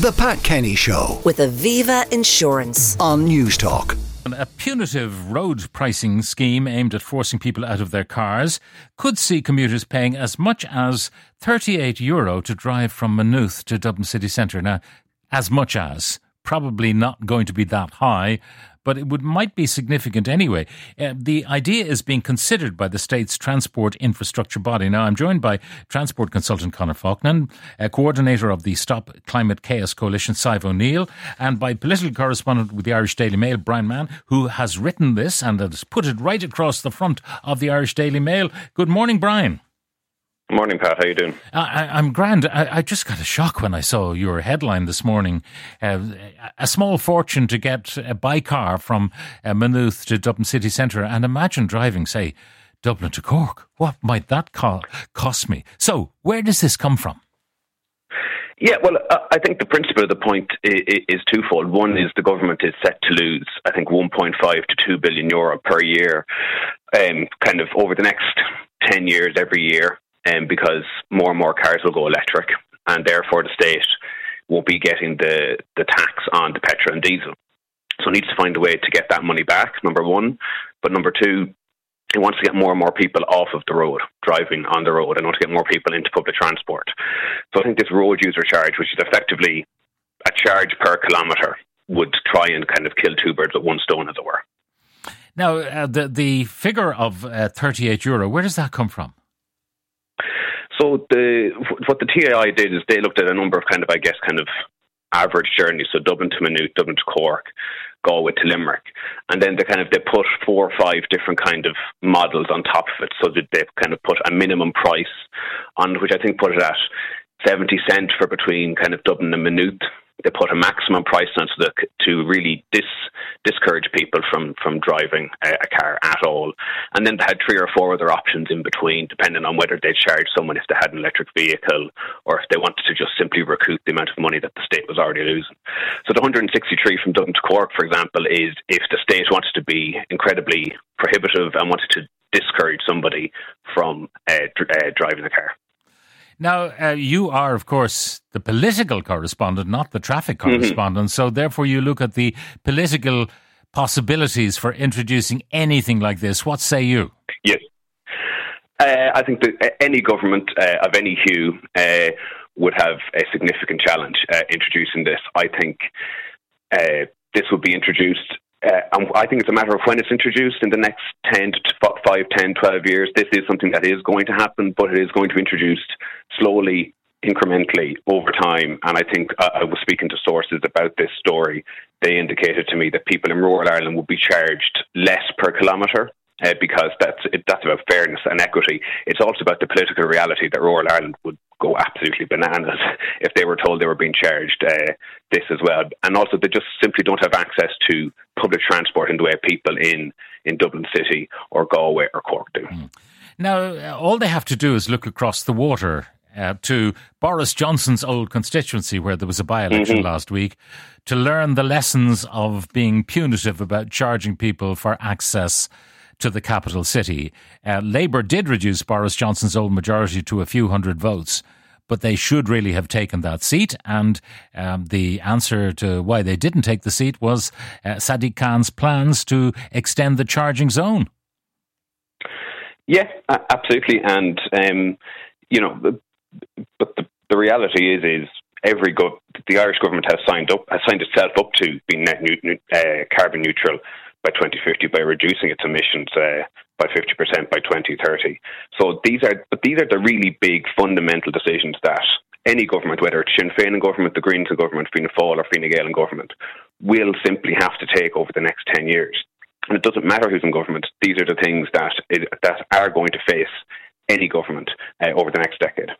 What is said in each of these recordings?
The Pat Kenny Show with Aviva Insurance. on Newstalk. A punitive road pricing scheme aimed at forcing people out of their cars could see commuters paying as much as 38 euro to drive from Maynooth to Dublin city centre. Now, as much as, probably not going to be that high, but it would might be significant anyway. Uh, the idea is being considered by the state's transport infrastructure body. Now, I'm joined by transport consultant Conor Faughnan, uh, coordinator of the Stop Climate Chaos Coalition, Sadhbh O'Neill, and by political correspondent with the Irish Daily Mail, Brian Mahon, who has written this and has put it right across the front of the Irish Daily Mail. Good morning, Brian. Morning, Pat. How you doing? I, I'm grand. I, I, just got a shock when I saw your headline this morning. Uh, a small fortune to get a by car from uh, Maynooth to Dublin city centre, and imagine driving, say, Dublin to Cork. What might that co- cost me? So, where does this come from? Yeah, well, uh, I think the principle of the point is, is twofold. One is the government is set to lose, I think, 1.5 to 2 billion euro per year, um, kind of over the next 10 years every year, um, because more and more cars will go electric, and therefore the state won't be getting the, the tax on the petrol and diesel. So it needs to find a way to get that money back, number one. But number two, it wants to get more and more people off of the road, driving on the road, and want to get more people into public transport. So I think this road user charge, which is effectively a charge per kilometre, would try and kind of kill two birds with one stone, as it were. Now, uh, the the figure of uh, 38 euro, where does that come from? So the what the TII did is they looked at a number of kind of, I guess, kind of average journeys. So Dublin to Maynooth, Dublin to Cork, Galway to Limerick, and then they kind of they put four or five different kind of models on top of it. So that they kind of put a minimum price on, which I think put it at seventy cent for between kind of Dublin and Maynooth. They put a maximum price on so that to really dis, discourage people from, from driving a, a car at all. And then they had three or four other options in between, depending on whether they'd charge someone if they had an electric vehicle or if they wanted to just simply recoup the amount of money that the state was already losing. So the 163 from Dublin to Cork, for example, is if the state wanted to be incredibly prohibitive and wanted to discourage somebody from uh, dr- uh, driving a car. Now, uh, you are, of course, the political correspondent, not the traffic correspondent. So, therefore, you look at the political possibilities for introducing anything like this. What say you? Yes. Uh, I think that any government uh, of any hue uh, would have a significant challenge uh, introducing this. I think uh, this would be introduced. Uh, and I think it's a matter of when it's introduced in the next 10 to 5, 10, 12 years. This is something that is going to happen, but it is going to be introduced slowly, incrementally over time. And I think uh, I was speaking to sources about this story. They indicated to me that people in rural Ireland would be charged less per kilometre uh, because that's that's about fairness and equity. It's also about the political reality that rural Ireland would go absolutely bananas if they were told they were being charged uh, this as well. And also, they just simply don't have access to public transport in the way people in in Dublin City or Galway or Cork do. Now, uh, all they have to do is look across the water uh, to Boris Johnson's old constituency, where there was a by election last week, to learn the lessons of being punitive about charging people for access to the capital city. Uh, Labour did reduce Boris Johnson's old majority to a few hundred votes. But they should really have taken that seat. And um, the answer to why they didn't take the seat was uh, Sadiq Khan's plans to extend the charging zone. Yeah, absolutely. And um, you know, but the, the reality is, is every gov- the Irish government has signed up has signed itself up to being net new, uh, carbon neutral by 2050 by reducing its emissions uh, by 50% by 2030. So these are but these are the really big fundamental decisions that any government, whether it's Sinn Féin government, the Greens government, Fianna Fáil or Fine Gael government, will simply have to take over the next 10 years. And it doesn't matter who's in government; these are the things that that are going to face any government uh, over the next decade.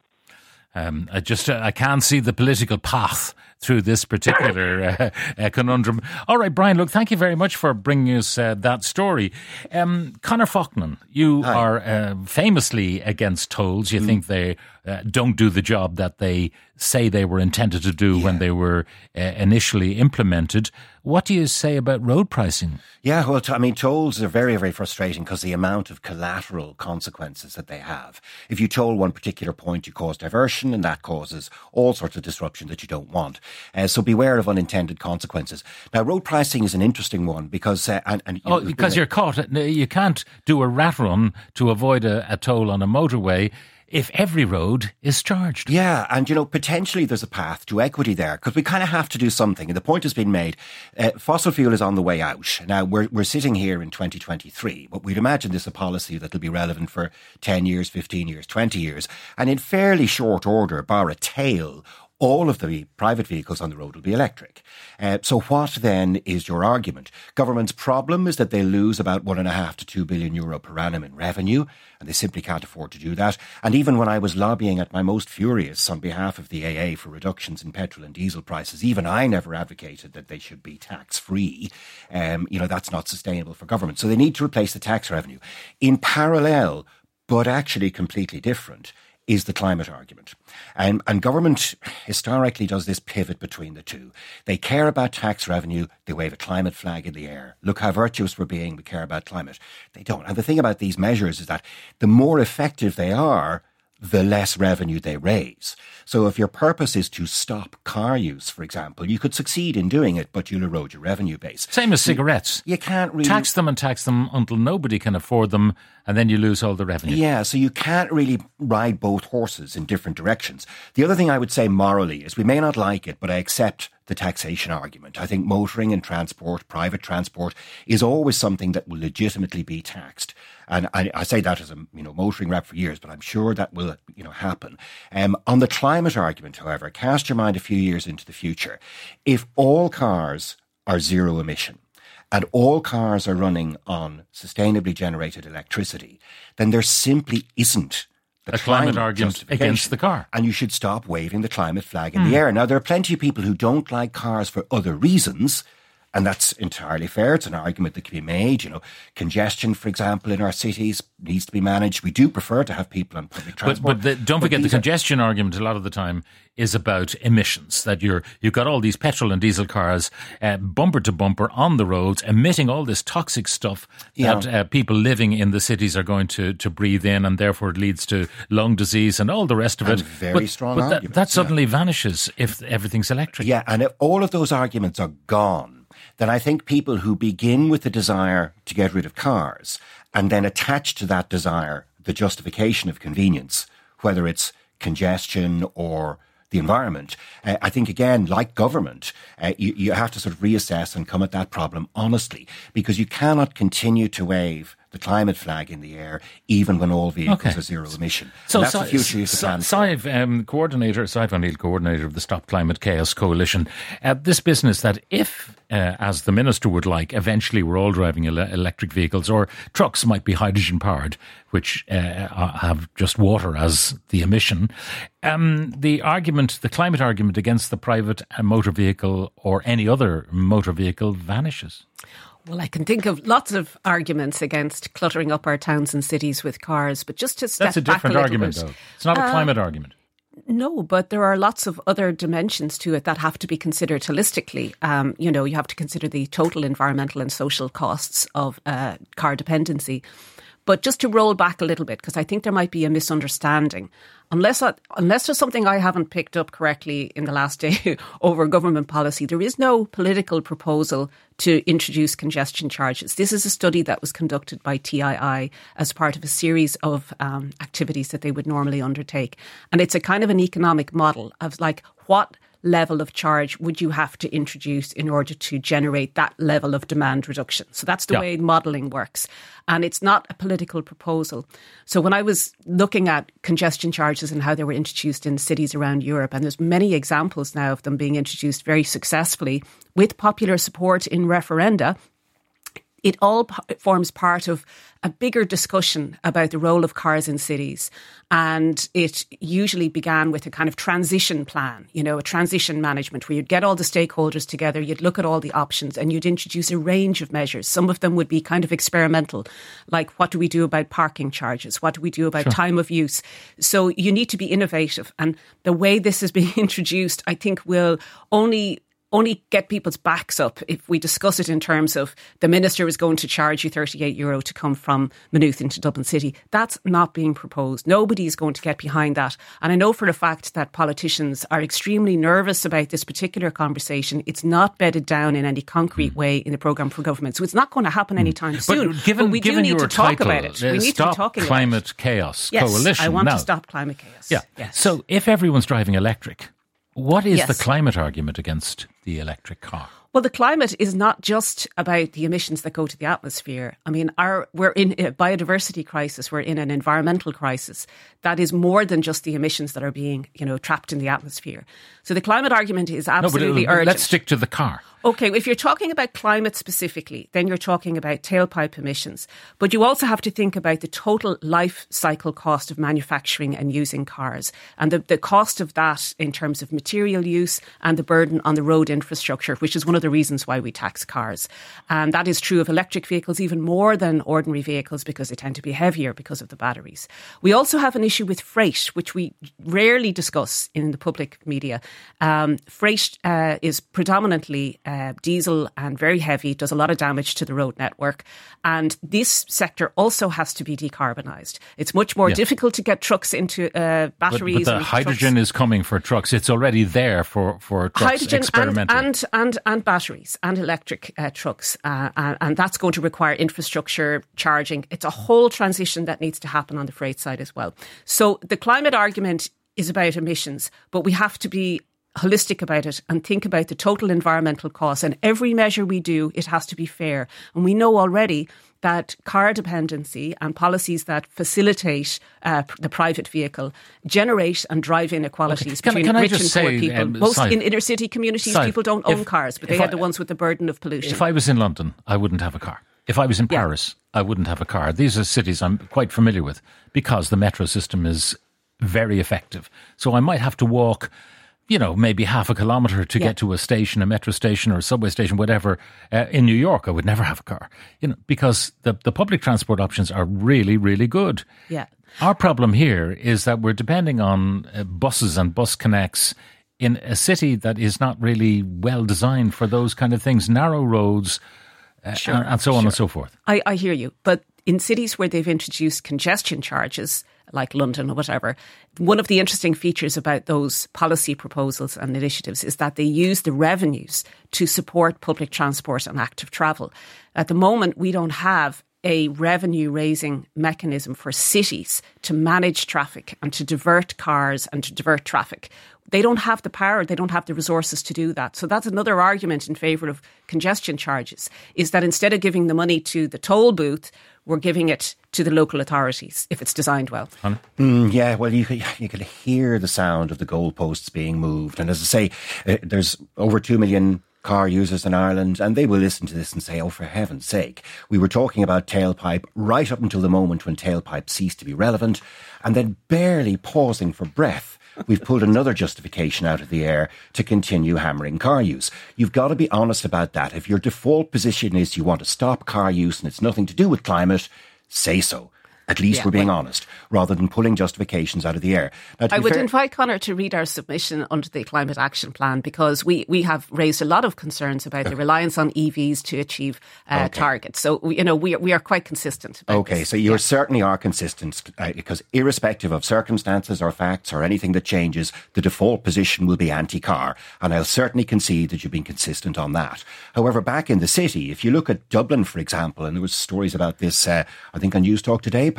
Um, I just uh, I can't see the political path through this particular uh, uh, conundrum. All right, Brian. Look, thank you very much for bringing us uh, that story. Um, Conor Faughnan, you Hi. are uh, famously against tolls. You think they uh, don't do the job that they say they were intended to do when they were uh, initially implemented. What do you say about road pricing? Yeah, well, t- I mean, tolls are very, very frustrating because the amount of collateral consequences that they have. If you toll one particular point, you cause diversion, and that causes all sorts of disruption that you don't want. Uh, so beware of unintended consequences. Now, road pricing is an interesting one because uh, and, and oh, because you're caught. You can't do a rat run to avoid a, a toll on a motorway if every road is charged. Yeah, and you know, potentially there's a path to equity there because we kind of have to do something. And the point has been made uh, fossil fuel is on the way out. Now, we're, we're sitting here in 2023, but we'd imagine this a policy that'll be relevant for 10 years, 15 years, 20 years. And in fairly short order, bar a tail, all of the private vehicles on the road will be electric. Uh, so what then is your argument? Government's problem is that they lose about one and a half to two billion euro per annum in revenue, and they simply can't afford to do that. And even when I was lobbying at my most furious on behalf of the AA for reductions in petrol and diesel prices, even I never advocated that they should be tax free. Um, you know, that's not sustainable for government. So they need to replace the tax revenue. In parallel, but actually completely different, is the climate argument. And, and government historically does this pivot between the two. They care about tax revenue, they wave a climate flag in the air. Look how virtuous we're being, we care about climate. They don't. And the thing about these measures is that the more effective they are, the less revenue they raise. So if your purpose is to stop car use, for example, you could succeed in doing it, but you'll erode your revenue base. Same as cigarettes. You, you can't really tax them and tax them until nobody can afford them, and then you lose all the revenue. Yeah, so you can't really ride both horses in different directions. The other thing I would say morally is we may not like it, but I accept the taxation argument. I think motoring and transport, private transport, is always something that will legitimately be taxed. And I, I, say that as a you know motoring rep for years, but I'm sure that will you know happen. Um, on the climate argument, however, cast your mind a few years into the future. If all cars are zero emission, and all cars are running on sustainably generated electricity, then there simply isn't a climate, climate argument against the car. And you should stop waving the climate flag in mm. the air. Now, there are plenty of people who don't like cars for other reasons. And that's entirely fair. It's an argument that can be made. You know, congestion, for example, in our cities needs to be managed. We do prefer to have people on public transport. But, but the, don't but forget the congestion are, argument a lot of the time is about emissions. That you're you've got all these petrol and diesel cars uh, bumper to bumper on the roads, emitting all this toxic stuff that uh, people living in the cities are going to to breathe in, and therefore it leads to lung disease and all the rest of and it. Very but, strong but. That, that suddenly yeah. vanishes if everything's electric. Yeah, and if all of those arguments are gone then I think people who begin with the desire to get rid of cars and then attach to that desire the justification of convenience, whether it's congestion or the environment. Uh, I think again, like government, uh, you, you have to sort of reassess and come at that problem honestly, because you cannot continue to wave the climate flag in the air, even when all vehicles okay. are zero emission. So, that's the future so, plan. Sadhbh, um, coordinator, Sadhbh O'Neill, coordinator of the Stop Climate Chaos Coalition, uh, this business that if, uh, as the minister would like, eventually we're all driving ele- electric vehicles or trucks might be hydrogen powered, which uh, have just water as the emission. Um, the argument, the climate argument against the private uh, motor vehicle or any other motor vehicle vanishes. Well, I can think of lots of arguments against cluttering up our towns and cities with cars, but just to step That's a different a argument, bit, though. It's not a uh, climate argument. No, but there are lots of other dimensions to it that have to be considered holistically. Um, you know, you have to consider the total environmental and social costs of uh, car dependency. But just to roll back a little bit, because I think there might be a misunderstanding. Unless, I, unless there's something I haven't picked up correctly in the last day over government policy, there is no political proposal to introduce congestion charges. This is a study that was conducted by TII as part of a series of um, activities that they would normally undertake. And it's a kind of an economic model of like what level of charge would you have to introduce in order to generate that level of demand reduction? So that's the yeah. way modelling works. And it's not a political proposal. So when I was looking at congestion charges and how they were introduced in cities around Europe, and there's many examples now of them being introduced very successfully with popular support in referenda, it all p- forms part of a bigger discussion about the role of cars in cities. And it usually began with a kind of transition plan, you know, a transition management where you'd get all the stakeholders together, you'd look at all the options and you'd introduce a range of measures. Some of them would be kind of experimental, like what do we do about parking charges? What do we do about sure. time of use? So you need to be innovative. And the way this is being introduced, I think will only only get people's backs up if we discuss it in terms of the minister is going to charge you 38 euro to come from Maynooth into Dublin City. That's not being proposed. Nobody is going to get behind that. And I know for a fact that politicians are extremely nervous about this particular conversation. It's not bedded down in any concrete way in the programme for government. So it's not going to happen anytime soon. But given, but we given do need to talk title, about it. uh, We need to be talking Climate about it. Chaos Yes, Coalition. I want now, to stop climate chaos. Yeah. Yes. So if everyone's driving electric, what is Yes. the climate argument against the electric car? Well, the climate is not just about the emissions that go to the atmosphere. I mean, our, we're in a biodiversity crisis. We're in an environmental crisis that is more than just the emissions that are being, you know, trapped in the atmosphere. So the climate argument is absolutely no, but urgent. let's stick to the car. Okay, if you're talking about climate specifically, then you're talking about tailpipe emissions. But you also have to think about the total life cycle cost of manufacturing and using cars and the, the cost of that in terms of material use and the burden on the road infrastructure, which is one of the reasons why we tax cars. And that is true of electric vehicles even more than ordinary vehicles because they tend to be heavier because of the batteries. We also have an issue with freight, which we rarely discuss in the public media. Um, freight uh, is predominantly uh, diesel and very heavy, does a lot of damage to the road network. And this sector also has to be decarbonised. It's much more Yeah. difficult to get trucks into uh, batteries. but the and hydrogen trucks. is coming for trucks. It's already there for, for trucks hydrogen and, experimentally. and and and batteries and electric uh, trucks, uh, and, and that's going to require infrastructure charging. It's a whole transition that needs to happen on the freight side as well. So the climate argument is about emissions, but we have to be holistic about it and think about the total environmental costs. And every measure we do, it has to be fair. And we know already that car dependency and policies that facilitate uh, the private vehicle generate and drive inequalities Can between can I rich just and poor say, people. um, Most Sadhbh- in inner city communities, Sadhbh, people don't if- own cars, but they if are the ones with the burden of pollution. If I was in London, I wouldn't have a car. If I was in Yeah. Paris, I wouldn't have a car. These are cities I'm quite familiar with because the metro system is very effective. So I might have to walk, you know, maybe half a kilometre to Yeah. get to a station, a metro station or a subway station, whatever. Uh, in New York, I would never have a car, you know, because the, the public transport options are really, really good. Yeah. Our problem here is that we're depending on uh, buses and bus connects in a city that is not really well designed for those kind of things, narrow roads, uh, and, and so on and so forth. I, I hear you. But in cities where they've introduced congestion charges, like London or whatever, one of the interesting features about those policy proposals and initiatives is that they use the revenues to support public transport and active travel. At the moment, we don't have a revenue raising mechanism for cities to manage traffic and to divert cars and to divert traffic. They don't have the power, they don't have the resources to do that. So that's another argument in favour of congestion charges is that instead of giving the money to the toll booth, we're giving it to the local authorities if it's designed well. Mm, yeah, well, you could, you could hear the sound of the goalposts being moved. And as I say, uh, there's over 2 million car users in Ireland, and they will listen to this and say, oh, for heaven's sake. We were talking about tailpipe right up until the moment when tailpipe ceased to be relevant, and then barely pausing for breath. We've pulled another justification out of the air to continue hammering car use. You've got to be honest about that. If your default position is you want to stop car use and it's nothing to do with climate, say so. At least Yeah, we're being well- honest, rather than pulling justifications out of the air. Now, I would fair- invite Conor to read our submission under the Climate Action Plan because we, we have raised a lot of concerns about the reliance on EVs to achieve uh, Okay. targets. So, you know, we are, we are quite consistent. About Okay, this. so you certainly are consistent uh, because, irrespective of circumstances or facts or anything that changes, the default position will be anti car. And I'll certainly concede that you've been consistent on that. However, back in the city, if you look at Dublin, for example, and there was stories about this, uh, I think on Newstalk today,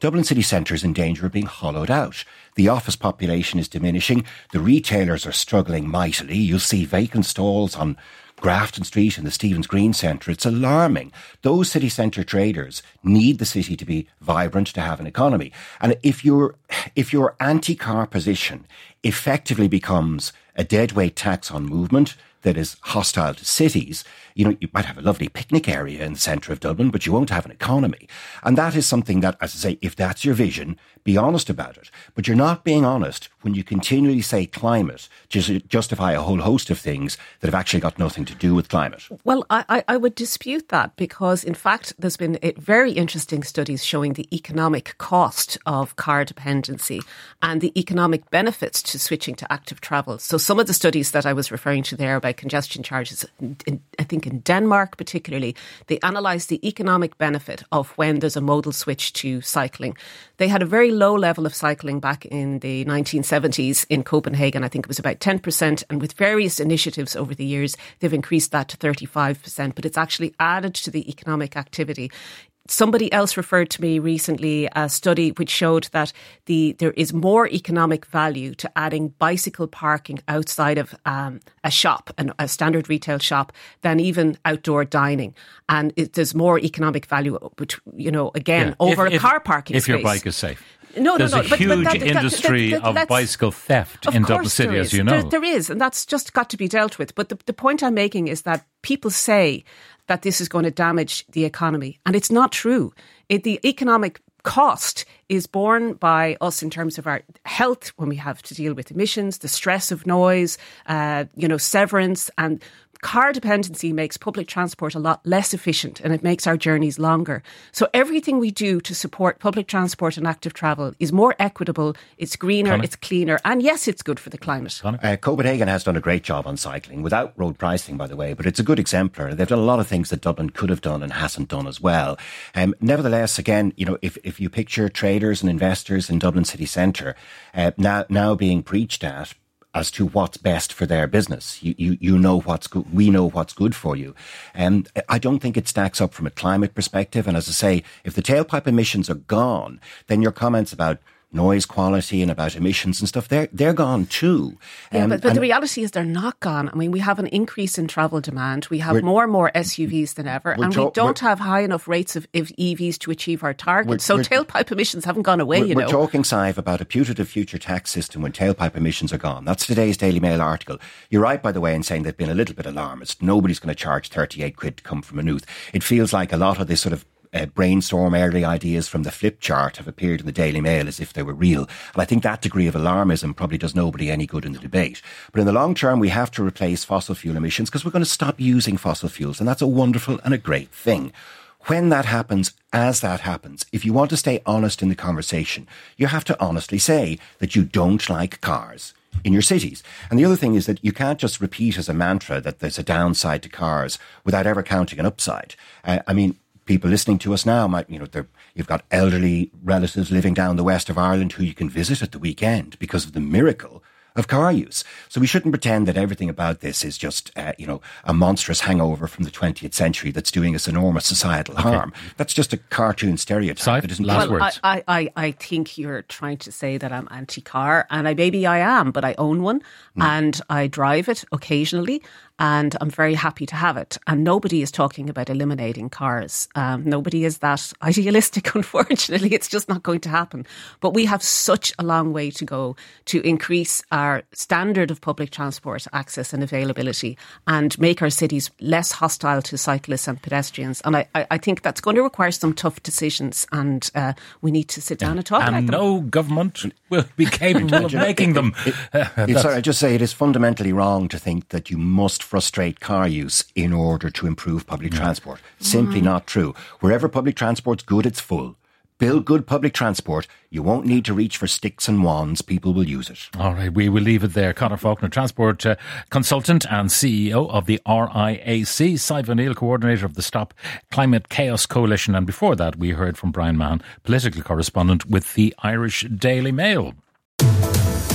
Dublin city centre is in danger of being hollowed out. The office population is diminishing. The retailers are struggling mightily. You'll see vacant stalls on Grafton Street and the Stephen's Green Centre. It's alarming. Those city centre traders need the city to be vibrant to have an economy. And if your if your anti-car position effectively becomes a deadweight tax on movement that is hostile to cities, you know, you might have a lovely picnic area in the centre of Dublin, but you won't have an economy. And that is something that, as I say, if that's your vision, be honest about it. But you're not being honest when you continually say climate to justify a whole host of things that have actually got nothing to do with climate. Well, I, I, would dispute that because, in fact, there's been uh, very interesting studies showing the economic cost of car dependency and the economic benefits to switching to active travel. So, some of the studies that I was referring to there about congestion charges. In, I think in Denmark, particularly, they analysed the economic benefit of when there's a modal switch to cycling. They had a very low level of cycling back in the 1970s in Copenhagen. I think it was about 10%. And with various initiatives over the years, they've increased that to 35%. But it's actually added to the economic activity somebody else referred to me recently a study which showed that the there is more economic value to adding bicycle parking outside of um, a shop, an, a standard retail shop, than even outdoor dining, and it, there's more economic value, which you know again yeah. over if, a car parking if space. your bike is safe. No, There's no, no. a but, huge but that, industry that, that, of bicycle theft of in Dublin City, as you know. There, there is, and that's just got to be dealt with. But the, the point I'm making is that people say that this is going to damage the economy, and it's not true. It, the economic cost is borne by us in terms of our health when we have to deal with emissions, the stress of noise, uh, you know, severance, and car dependency makes public transport a lot less efficient and it makes our journeys longer. So everything we do to support public transport and active travel is more equitable, it's greener, Conor? it's cleaner, and yes, it's good for the climate. Uh, Copenhagen has done a great job on cycling without road pricing, by the way, but it's a good exemplar. They've done a lot of things that Dublin could have done and hasn't done as well. Um, nevertheless, again, you know, if, if you picture traders and investors in Dublin city centre uh, now now being preached at as to what's best for their business. You, you, you know what's good. We know what's good for you. And I don't think it stacks up from a climate perspective. And as I say, if the tailpipe emissions are gone, then your comments about noise quality and about emissions and stuff, they're, they're gone too. Yeah, um, but, but the reality is they're not gone. I mean, we have an increase in travel demand. We have more and more SUVs than ever, and we don't have high enough rates of, of EVs to achieve our targets. So tailpipe emissions haven't gone away, you know. We're talking, Sadhbh, about a putative future tax system when tailpipe emissions are gone. That's today's Daily Mail article. You're right, by the way, in saying they've been a little bit alarmist. Nobody's going to charge 38 quid to come from a Maynooth. It feels like a lot of this sort of uh, brainstorm early ideas from the flip chart have appeared in the Daily Mail as if they were real. And I think that degree of alarmism probably does nobody any good in the debate. But in the long term, we have to replace fossil fuel emissions because we're going to stop using fossil fuels. And that's a wonderful and a great thing. When that happens, as that happens, if you want to stay honest in the conversation, you have to honestly say that you don't like cars in your cities. And the other thing is that you can't just repeat as a mantra that there's a downside to cars without ever counting an upside. Uh, I mean, people listening to us now might, you know, you've got elderly relatives living down the west of Ireland who you can visit at the weekend because of the miracle of car use. So we shouldn't pretend that everything about this is just, uh, you know, a monstrous hangover from the 20th century that's doing us enormous societal okay. harm. That's just a cartoon stereotype. Sorry, that isn't last well, words. I, I, I think you're trying to say that I'm anti-car, and I maybe I am, but I own one, mm. and I drive it occasionally, and I'm very happy to have it. And nobody is talking about eliminating cars. Um, nobody is that idealistic, unfortunately. It's just not going to happen. But we have such a long way to go to increase our standard of public transport access and availability and make our cities less hostile to cyclists and pedestrians. And I, I, I think that's going to require some tough decisions, and uh, we need to sit down and talk and about them. no government will be capable of making them. It, it, sorry, I just say it is fundamentally wrong to think that you must frustrate car use in order to improve public transport. Simply mm. not true. Wherever public transport's good, it's full. Build good public transport. You won't need to reach for sticks and wands. People will use it. All right, we will leave it there. Conor Faughnan, transport uh, consultant and CEO of the RIAC, Sadhbh O'Neill, coordinator of the Stop Climate Chaos Coalition. And before that, we heard from Brian Mahon, political correspondent with the Irish Daily Mail.